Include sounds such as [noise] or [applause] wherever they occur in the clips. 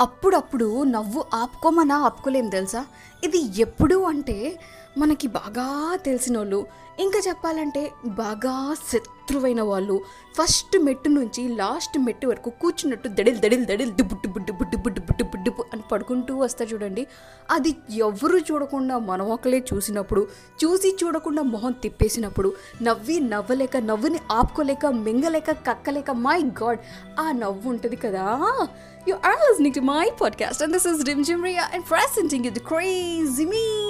అప్పుడప్పుడు నవ్వు ఆపుకోమన్నా ఆపుకోలేం తెలుసా? ఇది ఎప్పుడు అంటే మనకి బాగా తెలిసిన వాళ్ళు ఇంకా చెప్పాలంటే బాగా శత్రువైన వాళ్ళు. ఫస్ట్ మెట్టు నుంచి లాస్ట్ మెట్టు వరకు కూర్చున్నట్టు దడిల్ దడిల్ దడిల్ డుబ్బు డుబ్బు డుబ్బు డుబ్బు డుబ్బు డుబ్బు డుబ్బు అని పడుకుంటూ వస్తారు చూడండి. అది ఎవరు చూడకుండా మనం ఒకలే చూసినప్పుడు చూసి చూడకుండా మొహం తిప్పేసినప్పుడు నవ్వి నవ్వలేక నవ్వుని ఆపుకోలేక మింగలేక కక్కలేక మై గాడ్ ఆ నవ్వు ఉంటుంది కదా. You are listening to my podcast and this is Rim Jhim Riya and presenting you crazy me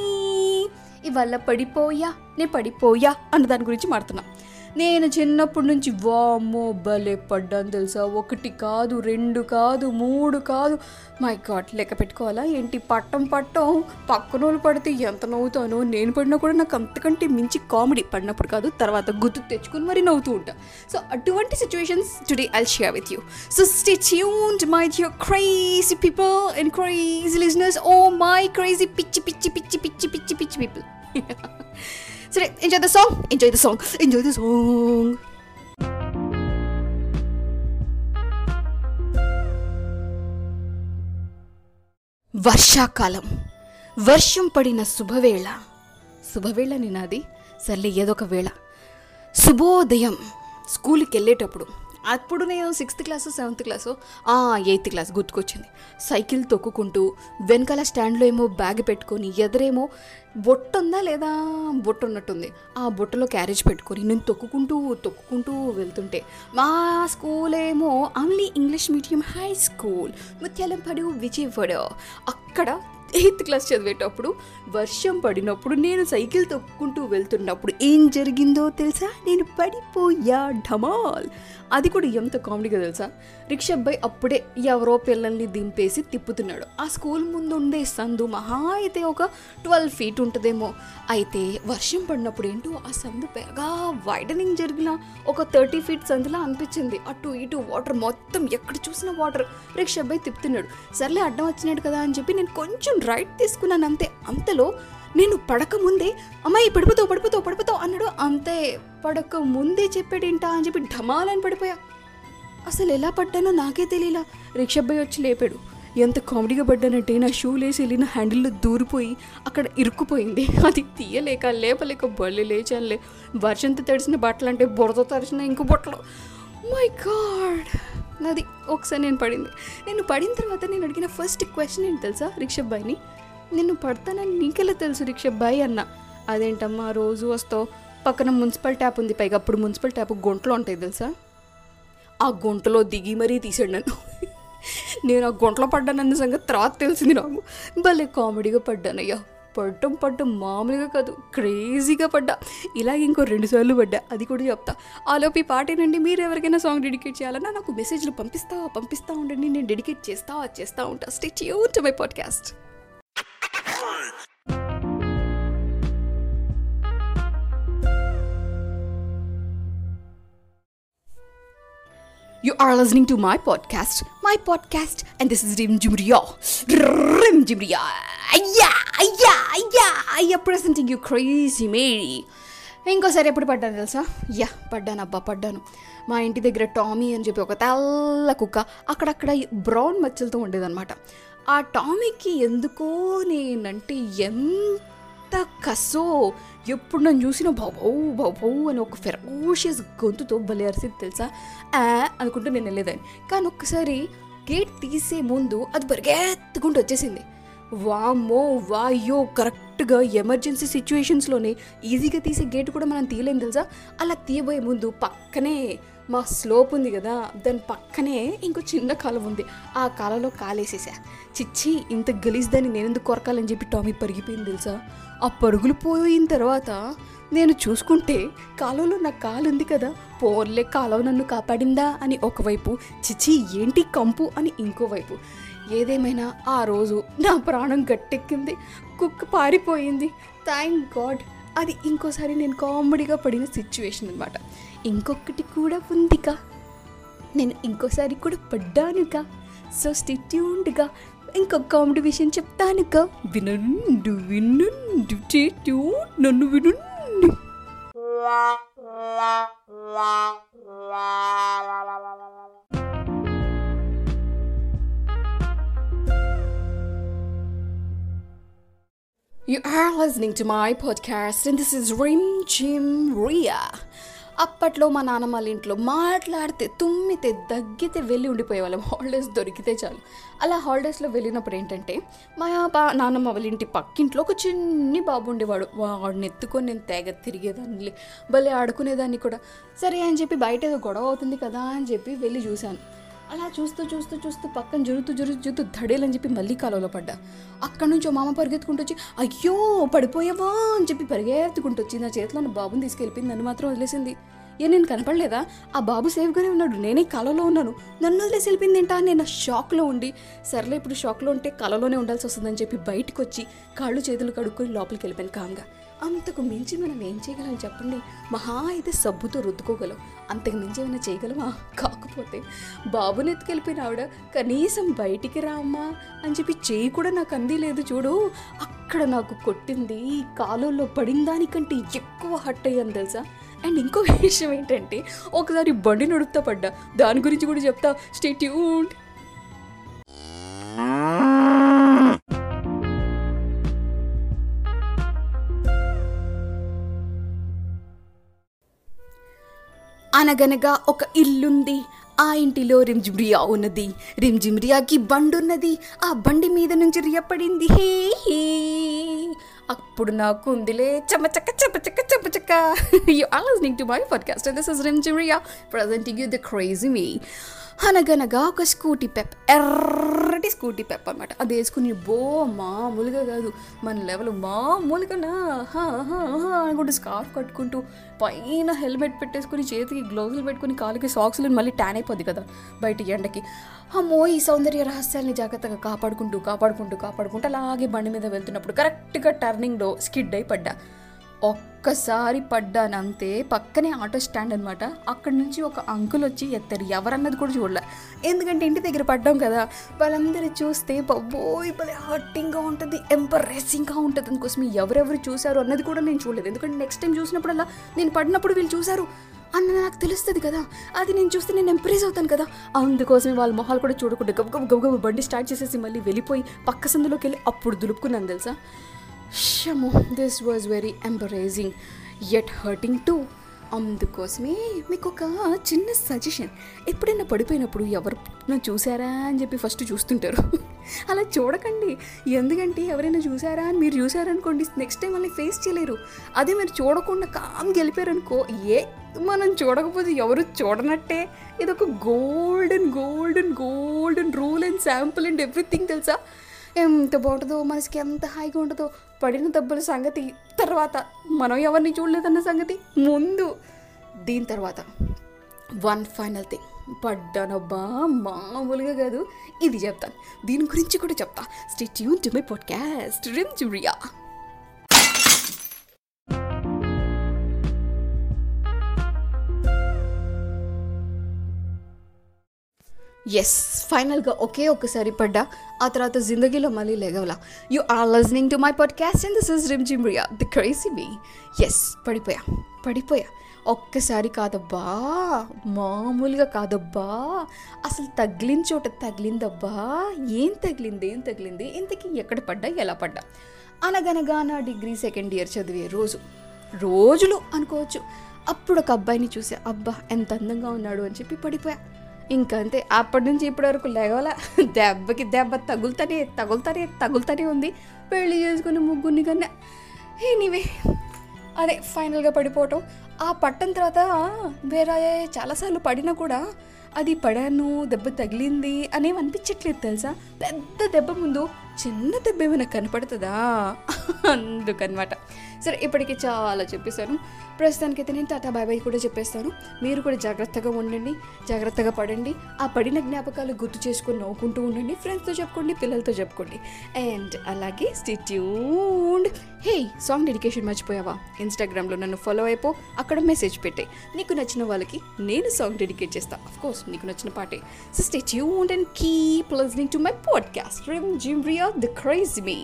ఇవాళ పడిపోయా నే పడిపోయా అన్న దాని గురించి మాడుతున్నా. నేను చిన్నప్పటి నుంచి వామ్మో భలే పడ్డాను తెలుసా? ఒకటి కాదు రెండు కాదు మూడు కాదు. మై గాడ్ లెక్క పెట్టుకోవాలా ఏంటి? పట్టం పట్టం పక్కన వాళ్ళు పడితే ఎంత నవ్వుతానో? నేను పడినా కూడా నాకు అంతకంటే మించి కామెడీ పడినప్పుడు కాదు తర్వాత గుర్తు తెచ్చుకుని మరి నవ్వుతూ ఉంటా. సో అటువంటి situations today I'll share with you so stay tuned my your crazy people and crazy listeners oh my crazy పిచ్చి పిచ్చి పిచ్చి పిచ్చి పిచ్చి పిచ్చి పీపుల్ [laughs] సరే enjoy the song enjoy the song enjoy the song వర్షాకాలం. వర్షం పడిన శుభవేళ. శుభవేళ నినాది? సర్లే ఏదో ఒక వేళ. శుభోదయం. స్కూల్కి వెళ్ళేటప్పుడు అప్పుడు నేను sixth class seventh class eighth class గుర్తుకొచ్చింది. సైకిల్ తొక్కుకుంటూ వెనకాల స్టాండ్లో ఏమో బ్యాగ్ పెట్టుకొని ఎదురేమో బొట్టు ఉందా లేదా? బొట్టు ఉన్నట్టుంది ఆ బొట్టలో క్యారేజ్ పెట్టుకొని నేను తొక్కుకుంటూ తొక్కుకుంటూ వెళ్తుంటే మా స్కూల్ ఏమో only English medium high school Muthyalampadu Vijayawada. అక్కడ ఎయిత్ క్లాస్ చదివేటప్పుడు వర్షం పడినప్పుడు నేను సైకిల్ తొక్కుంటూ వెళ్తున్నప్పుడు ఏం జరిగిందో తెలుసా? నేను పడిపోయా ఢమాల్. అది కూడా ఎంత కామెడీగా తెలుసా? రిక్షాబ్బాయి అప్పుడే ఎవరో పిల్లల్ని దింపేసి తిప్పుతున్నాడు. ఆ స్కూల్ ముందు ఉండే సందు మహా అయితే ఒక ట్వెల్వ్ ఫీట్ ఉంటుందేమో. అయితే వర్షం పడినప్పుడు ఏంటో ఆ సందు బాగా వైడనింగ్ జరిగిన ఒక థర్టీ ఫీట్ సందులా అనిపించింది. అటు ఇటు వాటర్ మొత్తం ఎక్కడ చూసినా వాటర్. రిక్షా అబ్బాయి తిప్పుతున్నాడు. సర్లే అడ్డం వచ్చినాడు కదా అని చెప్పి నేను కొంచెం రైట్ తీసుకున్నాను అంతే అంతలో నేను పడక ముందే అమ్మాయి పడిపోతావు పడిపోతావు పడిపోతావు అన్నాడు. అంతే పడక ముందే చెప్పాడేంటా అని చెప్పి ఢమాలని పడిపోయా. అసలు ఎలా పడ్డానో నాకే తెలియలా. రిక్షా వచ్చి లేపాడు. ఎంత కామెడీగా పడ్డానంటే నా షూ లేసి వెళ్ళిన హ్యాండిల్లో దూరిపోయి అక్కడ ఇరుక్కుపోయింది. అది తీయలేక లేపలేక బళ్ళు లేచానులే. వర్షంతో తడిసిన బట్టలు అంటే బురద తడిసిన ఇంకో బట్టలు. మై గాడ్ నాది ఒకసారి నేను పడింది. నేను పడిన తర్వాత నేను అడిగిన ఫస్ట్ క్వశ్చన్ ఏంటి తెలుసా రిక్షా అబ్బాయిని నేను పడతానని నీకెలా తెలుసు రిక్షా అబ్బాయి అన్న. అదేంటమ్మా రోజు వస్తావు. పక్కన మున్సిపల్ ట్యాప్ ఉంది పైగా అప్పుడు మున్సిపల్ ట్యాప్ గుంటలో ఉంటాయి తెలుసా? ఆ గుంటలో దిగి మరీ తీసాడు నన్ను. నేను ఆ గుంటలో పడ్డానన్న సంగతి తర్వాత తెలిసింది నాకు. భలే కామెడీగా పడ్డానయ్యా. పడ్డం పడ్డం మామూలుగా కాదు క్రేజీగా పడ్డా. ఇలాగ ఇంకో రెండు సార్లు పడ్డా అది కూడా చెప్తా. ఆలోపు ఈ పాటేనండి మీరు ఎవరికైనా సాంగ్ డెడికేట్ చేయాలన్నా నాకు మెసేజ్లు పంపిస్తా పంపిస్తా ఉండండి నేను డెడికేట్ చేస్తా చేస్తా ఉంటా. Stay you to my podcast you are listening to my podcast my podcast and this is Rim Jhimriya Rim Jhimriya అయ్యా అయ్యా అయ్యా అయ్యా ప్రెసెంటింగ్ యూ క్రేజీ మేరీ ఇంకోసారి ఎప్పుడు పడ్డాను తెలుసా? యా పడ్డాను అబ్బా పడ్డాను. మా ఇంటి దగ్గర టామీ అని చెప్పి ఒక తెల్ల కుక్క అక్కడక్కడ బ్రౌన్ మచ్చలతో ఉండేదన్నమాట. ఆ టామీకి ఎందుకో నేనంటే ఎంత కసో ఎప్పుడు నన్ను చూసినా బాబో బాబో అని ఒక ఫెరోషియస్ గొంతుతో భలే అరిసింది తెలుసా? ఆ అనుకుంటూ నేను వెళ్ళేదాన్ని. కానీ ఒక్కసారి గేట్ తీసే ముందు అది పరిగెత్తుకుంటూ వచ్చేసింది. వామ్మో వాయో కరెక్ట్గా ఎమర్జెన్సీ సిచ్యువేషన్స్లోనే ఈజీగా తీసే గేట్ కూడా మనం తీయలేం తెలుసా? అలా తీయబోయే ముందు పక్కనే మా స్లోప్ ఉంది కదా దాని పక్కనే ఇంకో చిన్న కాలం ఉంది. ఆ కాలంలో కాలేసేసా. చిచ్చి ఇంత గలీజ్దాన్ని నేను ఎందుకు కొరకాలని చెప్పి టామీ పరిగిపోయింది తెలుసా? ఆ పరుగులు పోయిన తర్వాత నేను చూసుకుంటే కాలువలో నా కాలు ఉంది కదా పోర్లే కాలువ నన్ను కాపాడిందా అని ఒకవైపు చిచి ఏంటి కంపు అని ఇంకోవైపు. ఏదేమైనా ఆ రోజు నా ప్రాణం గట్టెక్కింది కుక్క పారిపోయింది. థ్యాంక్ గాడ్ అది ఇంకోసారి నేను కామెడీగా పడిన సిచ్యువేషన్ అనమాట ఇంకొకటి కూడా ఉందిగా. నేను ఇంకోసారి కూడా పడ్డానుగా. సో స్టిట్యూన్డ్గా ఇంకొక కామెడీ విషయం చెప్తానుగా. వినండు వినండు చేట్యూ నన్ను వినండి. [laughs] You are listening to my podcast, and this is Rim Jim Ria. అప్పట్లో మా నాన్నమ్మ వాళ్ళ ఇంట్లో మాట్లాడితే తుమ్మితే దగ్గితే వెళ్ళి ఉండిపోయేవాళ్ళం. హాలిడేస్ దొరికితే చాలు. అలా హాలిడేస్లో వెళ్ళినప్పుడు ఏంటంటే మా బా నాన్నమ్మ వాళ్ళ ఇంటి పక్కింట్లో ఒక చిన్ని బాబు ఉండేవాడు. వాడిని ఎత్తుకొని నేను తెగ తిరిగేదాన్ని భలే ఆడుకునేదాన్ని కూడా. సరే అని చెప్పి బయట ఏదో గొడవ అవుతుంది కదా అని చెప్పి వెళ్ళి చూశాను. అలా చూస్తూ చూస్తూ చూస్తూ పక్కన జరుగుతూ జరుగుతూ జరుగుతూ ధడేలని చెప్పి మళ్ళీ కాలువలో పడ్డా. అక్కడి నుంచి మామ పరిగెత్తుకుంటూ వచ్చి అయ్యో పడిపోయావా? అని చెప్పి పరిగెత్తుకుంటూ వచ్చి నా చేతిలో ఉన్న బాబుని తీసుకెళ్ళిపోయింది నన్ను మాత్రం వదిలేసింది. ఏ నేను కనపడలేదా? ఆ బాబు సేఫ్గానే ఉన్నాడు నేనే కలలో ఉన్నాను. నన్ను వదిలేసి వెళ్ళిపోయింది ఏంటా నేను షాక్లో ఉండి సర్లే ఇప్పుడు షాక్లో ఉంటే కలలోనే ఉండాల్సి వస్తుందని చెప్పి బయటకు వచ్చి కాళ్ళు చేతులు కడుక్కొని లోపలికి వెళ్ళిపోయాను కామ్గా. అంతకు మించి మనం ఏం చేయగలం చెప్పండి? మహా అయితే సబ్బుతో రుద్దుకోగలం. అంతకు మించి ఏమైనా చేయగలమా? కాకపోతే బాబుని ఎత్తుకెళ్ళిపోయిన ఆవిడ కనీసం బయటికి రామ్మా అని చెప్పి చేయి కూడా నాకు అంది లేదు చూడు. అక్కడ నాకు కొట్టింది కాలువలో పడిన దానికంటే ఎక్కువ హట్ అయ్యాను తెలుసా? అండ్ ఇంకో విషయం ఏంటంటే ఒకసారి బండి నడుపుతా పడ్డా. దాని గురించి కూడా చెప్తా. స్టే అనగనగా ఒక ఇల్లుంది. ఆ ఇంటిలో రింజిమ్రియా ఉన్నది. రింజిమ్రియాకి బండి ఉన్నది ఆ బండి మీద నుంచి రియపడింది హే హే. అప్పుడు నాకు ఉందిలే. చమచక్క చమచక్క చమచక్క you are listening to my podcast this is Rimjhimriya presenting you the crazy me అనగనగా ఒక స్కూటీ పెప్ ఎర్రటి స్కూటీ పెప్ అనమాట అది వేసుకుని బో మామూలుగా కాదు. మన లెవెల్ మామూలుగానా? హా అనుకుంటూ స్కార్ఫ్ కట్టుకుంటూ పైన హెల్మెట్ పెట్టేసుకుని చేతికి గ్లౌజులు పెట్టుకుని కాలికి సాక్స్లు మళ్ళీ ట్యాన్ అయిపోద్ది కదా బయట ఎండకి. అమ్మో ఈ సౌందర్య రహస్యాల్ని జాగ్రత్తగా కాపాడుకుంటూ కాపాడుకుంటూ కాపాడుకుంటూ అలాగే బండి మీద వెళ్తున్నప్పుడు కరెక్ట్గా టర్నింగ్లో స్కిడ్ అయి పడ్డా. ఒక్కసారి పడ్డానంతే పక్కనే ఆటో స్టాండ్ అనమాట అక్కడి నుంచి ఒక అంకుల్ వచ్చి ఎత్తారు. ఎవరన్నది కూడా చూడలే. ఎందుకంటే ఇంటి దగ్గర పడ్డాం కదా. వాళ్ళందరూ చూస్తే బాబోయ్ భలే హర్టింగ్గా ఉంటుంది ఎంపరేసింగ్గా ఉంటుంది. అందుకోసం ఎవరెవరు చూశారు అన్నది కూడా నేను చూడలేదు. ఎందుకంటే నెక్స్ట్ టైం చూసినప్పుడల్లా నేను పడినప్పుడు వీళ్ళు చూశారు. అన్న నాకు తెలుస్తుంది కదా. అది నేను చూస్తే నేను ఎంప్రెస్ అవుతాను కదా. అందుకోసమే వాళ్ళ మొహాలు కూడా చూడకుండా గబగబ గబగబ బండి స్టార్ట్ చేసేసి మళ్ళీ వెళ్ళిపోయి పక్క సందులోకి వెళ్ళి అప్పుడు దులుపుకున్నాను తెలుసా? షమో this was very embarrassing and hurting too అందుకోసమే మీకు ఒక చిన్న సజెషన్ ఎప్పుడైనా పడిపోయినప్పుడు ఎవరు నన్ను చూసారా అని చెప్పి ఫస్ట్ చూస్తుంటారు. [laughs] అలా చూడకండి. ఎందుకంటే ఎవరైనా చూసారా అని మీరు చూసారనుకోండి నెక్స్ట్ టైం వాళ్ళని ఫేస్ చేయలేరు. అదే మీరు చూడకుండా కామ్ గెలిపారనుకో ఏ మనం చూడకపోతే ఎవరు చూడనట్టే. ఇది ఒక golden golden golden rule and sample and everything తెలుసా? ఎంత బాగుంటుందో మనసుకి ఎంత హాయిగా ఉంటుందో పడిన దెబ్బల సంగతి తర్వాత మనం ఎవరిని చూడలేదన్న సంగతి ముందు దీని తర్వాత వన్ ఫైనల్ థింగ్ పడ్డానబ్బా మామూలుగా కాదు ఇది చెప్తాను. దీని గురించి కూడా చెప్తా. Stay Yoon to my podcast Rim Jhuriya yes ఫైనల్గా ఒకే ఒక్కసారి పడ్డా ఆ తర్వాత జిందగీలో మళ్ళీ లేగవలా. You are listening to my podcast and this is Rim Jhimriya the crazy me yes పడిపోయా పడిపోయా. ఒక్కసారి కాదబ్బా మామూలుగా కాదబ్బా. అసలు తగిలిన చోట తగిలిందబ్బా. ఏం తగిలింది ఏం తగిలింది ఇంతకీ ఎక్కడ పడ్డా ఎలా పడ్డా? అనగనగా నా డిగ్రీ సెకండ్ ఇయర్ చదివే రోజు రోజులు అనుకోవచ్చు. అప్పుడు ఒక అబ్బాయిని చూసే అబ్బా ఎంత అందంగా ఉన్నాడు అని చెప్పి పడిపోయా. ఇంకా అంతే అప్పటి నుంచి ఇప్పటి వరకు లేవల. దెబ్బకి దెబ్బ తగులుతనే తగులుతనే తగులుతనే ఉంది. పెళ్ళి చేసుకుని ముగ్గురిని కన్నా. ఎనీవే అదే ఫైనల్గా పడిపోవటం. ఆ పట్టం తర్వాత వేరే చాలాసార్లు పడినా కూడా అది పడాను దెబ్బ తగిలింది అనేవి అనిపించట్లేదు తెలుసా? పెద్ద దెబ్బ ముందు చిన్న దెబ్బ ఏమైనా కనపడుతుందా? అందుకనమాట. సరే ఇప్పటికి చాలా చెప్పేశాను. ప్రస్తుతానికైతే నేను టాటా బాయ్ బాయ్ కూడా చెప్పేస్తాను. మీరు కూడా జాగ్రత్తగా ఉండండి జాగ్రత్తగా పడండి. ఆ పడిన జ్ఞాపకాలు గుర్తు చేసుకొని నవ్వుకుంటూ ఉండండి ఫ్రెండ్స్తో చెప్పుకోండి పిల్లలతో చెప్పుకోండి. అండ్ అలాగే స్టిట్యూండ్ హే సాంగ్ డెడికేషన్ మర్చిపోయావా? ఇన్స్టాగ్రామ్లో నన్ను ఫాలో అయిపో అక్కడ మెసేజ్ పెట్టే. నీకు నచ్చిన వాళ్ళకి నేను సాంగ్ డెడికేట్ చేస్తాను అఫ్ కోర్స్ నీకు నచ్చిన పాటే. So stay tuned and keep listening to my podcast Rim Jhim Riya the crazy me